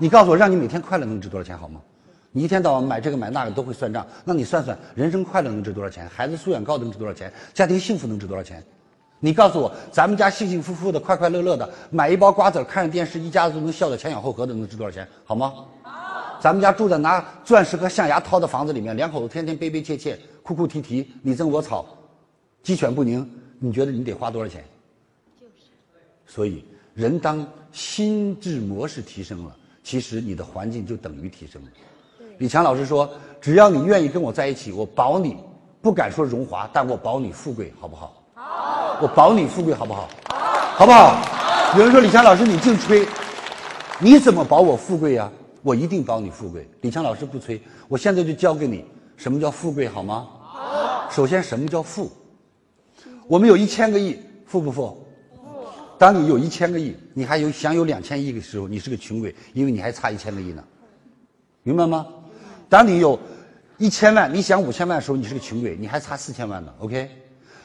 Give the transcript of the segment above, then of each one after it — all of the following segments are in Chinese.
你告诉我，让你每天快乐能值多少钱好吗？你一天到晚买这个买那个都会算账，那你算算，人生快乐能值多少钱？孩子素养高能值多少钱？家庭幸福能值多少钱？你告诉我，咱们家幸幸福福的、快快乐乐的，买一包瓜子看着电视，一家子都能笑得前仰后合的，能值多少钱？好吗？好。咱们家住在拿钻石和象牙掏的房子里面，两口子天天悲悲切切、哭哭啼啼，你争我吵，鸡犬不宁，你觉得你得花多少钱？就是。所以，人当心智模式提升了，其实你的环境就等于提升了。李强老师说：“只要你愿意跟我在一起，我保你，不敢说荣华，但我保你富贵，好不好？”好我保你富贵好不好？好不好？有人说李强老师你净吹，你怎么保我富贵呀？我一定保你富贵。李强老师不吹，我现在就教给你什么叫富贵好吗？好首先什么叫富？我们有一千个亿，富不富？当你有一千个亿，你还有想有两千亿的时候，你是个穷鬼，因为你还差一千个亿呢。明白吗？当你有一千万，你想五千万的时候，你是个穷鬼，你还差四千万呢。OK。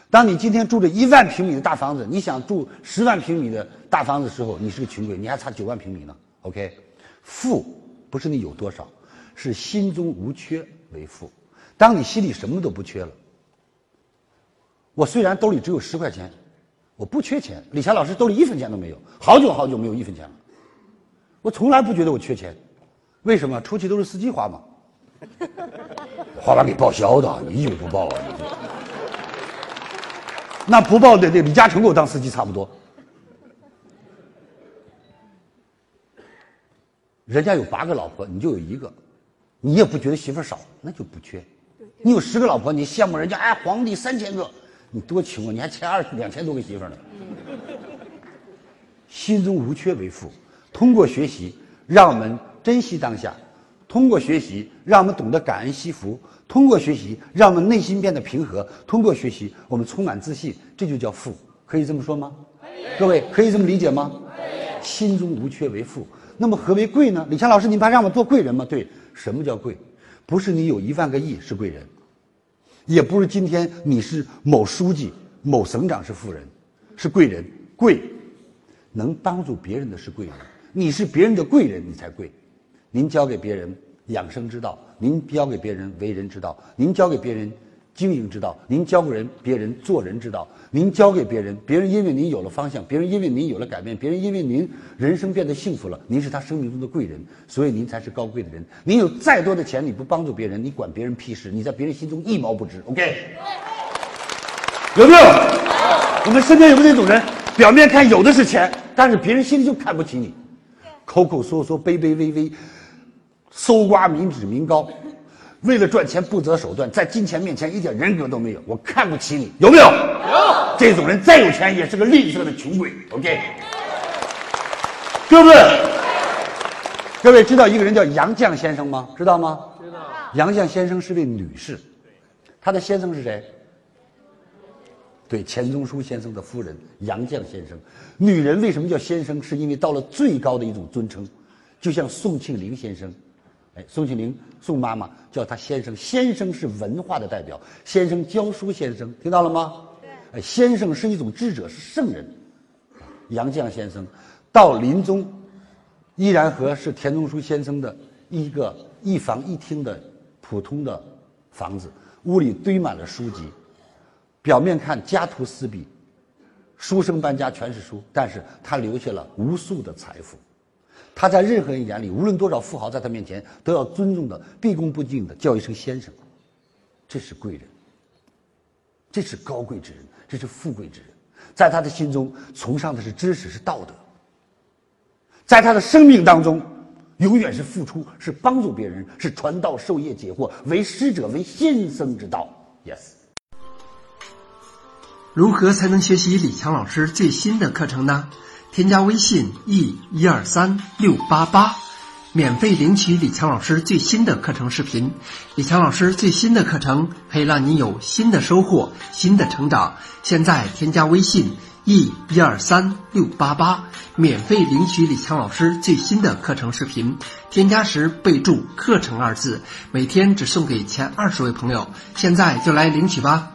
当你今天住着一万平米的大房子，你想住十万平米的大房子的时候，你是个穷鬼，你还差九万平米呢。OK，富不是你有多少，是心中无缺为富。当你心里什么都不缺了，我虽然兜里只有十块钱，我不缺钱。李强老师兜里一分钱都没有，好久好久没有一分钱了。我从来不觉得我缺钱，为什么？出去都是司机花嘛，花完给报销的，你以为不报啊？那不报的，那李嘉诚给我当司机差不多。人家有八个老婆，你就有一个，你也不觉得媳妇少，那就不缺。你有十个老婆，你羡慕人家，哎，皇帝三千个，你多穷啊！你还欠二两千多个媳妇呢。心中无缺为富，通过学习，让我们珍惜当下；通过学习，让我们懂得感恩惜福。通过学习，让我们内心变得平和；通过学习，我们充满自信，这就叫富，可以这么说吗？各位可以这么理解吗？心中无缺为富。那么何为贵呢？李强老师，你怕让我做贵人吗？对，什么叫贵？不是你有一万个亿是贵人，也不是今天你是某书记、某省长是富人，是贵人。贵，能帮助别人的是贵人，你是别人的贵人，你才贵。您教给别人。养生之道，您教给别人为人之道；您教给别人经营之道；您教给人别人做人之道；您教给别人，别人因为您有了方向，别人因为您有了改变，别人因为您人生变得幸福了，您是他生命中的贵人，所以您才是高贵的人。您有再多的钱，你不帮助别人，你管别人屁事？你在别人心中一毛不值。OK？有没有？我们身边有没有那种人？表面看有的是钱，但是别人心里就看不起你，口口说说，卑卑微微。搜刮民脂民膏，为了赚钱不择手段，在金钱面前一点人格都没有。我看不起你，有没有？有。这种人再有钱也是个吝啬的穷鬼。OK，各位，各位知道一个人叫杨绛先生吗？知道吗？知道。杨绛先生是位女士，她的先生是谁？对，钱钟书先生的夫人杨绛先生。女人为什么叫先生？是因为到了最高的一种尊称，就像宋庆龄先生。哎，宋庆龄，宋妈妈叫他先生。先生是文化的代表，先生教书，先生听到了吗？对。哎，先生是一种智者，是圣人。杨绛先生到临终，依然和是田中书先生的一个一房一厅的普通的房子，屋里堆满了书籍，表面看家徒四壁，书生搬家全是书，但是他留下了无数的财富。他在任何人眼里，无论多少富豪在他面前，都要尊重的、毕恭毕敬的叫一声先生。这是贵人，这是高贵之人，这是富贵之人。在他的心中，崇尚的是知识，是道德。在他的生命当中，永远是付出，是帮助别人，是传道授业解惑，为师者，为先生之道。Yes。如何才能学习李强老师最新的课程呢？添加微信 e 一二三六八八，免费领取李强老师最新的课程视频。李强老师最新的课程可以让您有新的收获、新的成长。现在添加微信 e 一二三六八八，免费领取李强老师最新的课程视频。添加时备注“课程”二字，每天只送给前二十位朋友。现在就来领取吧。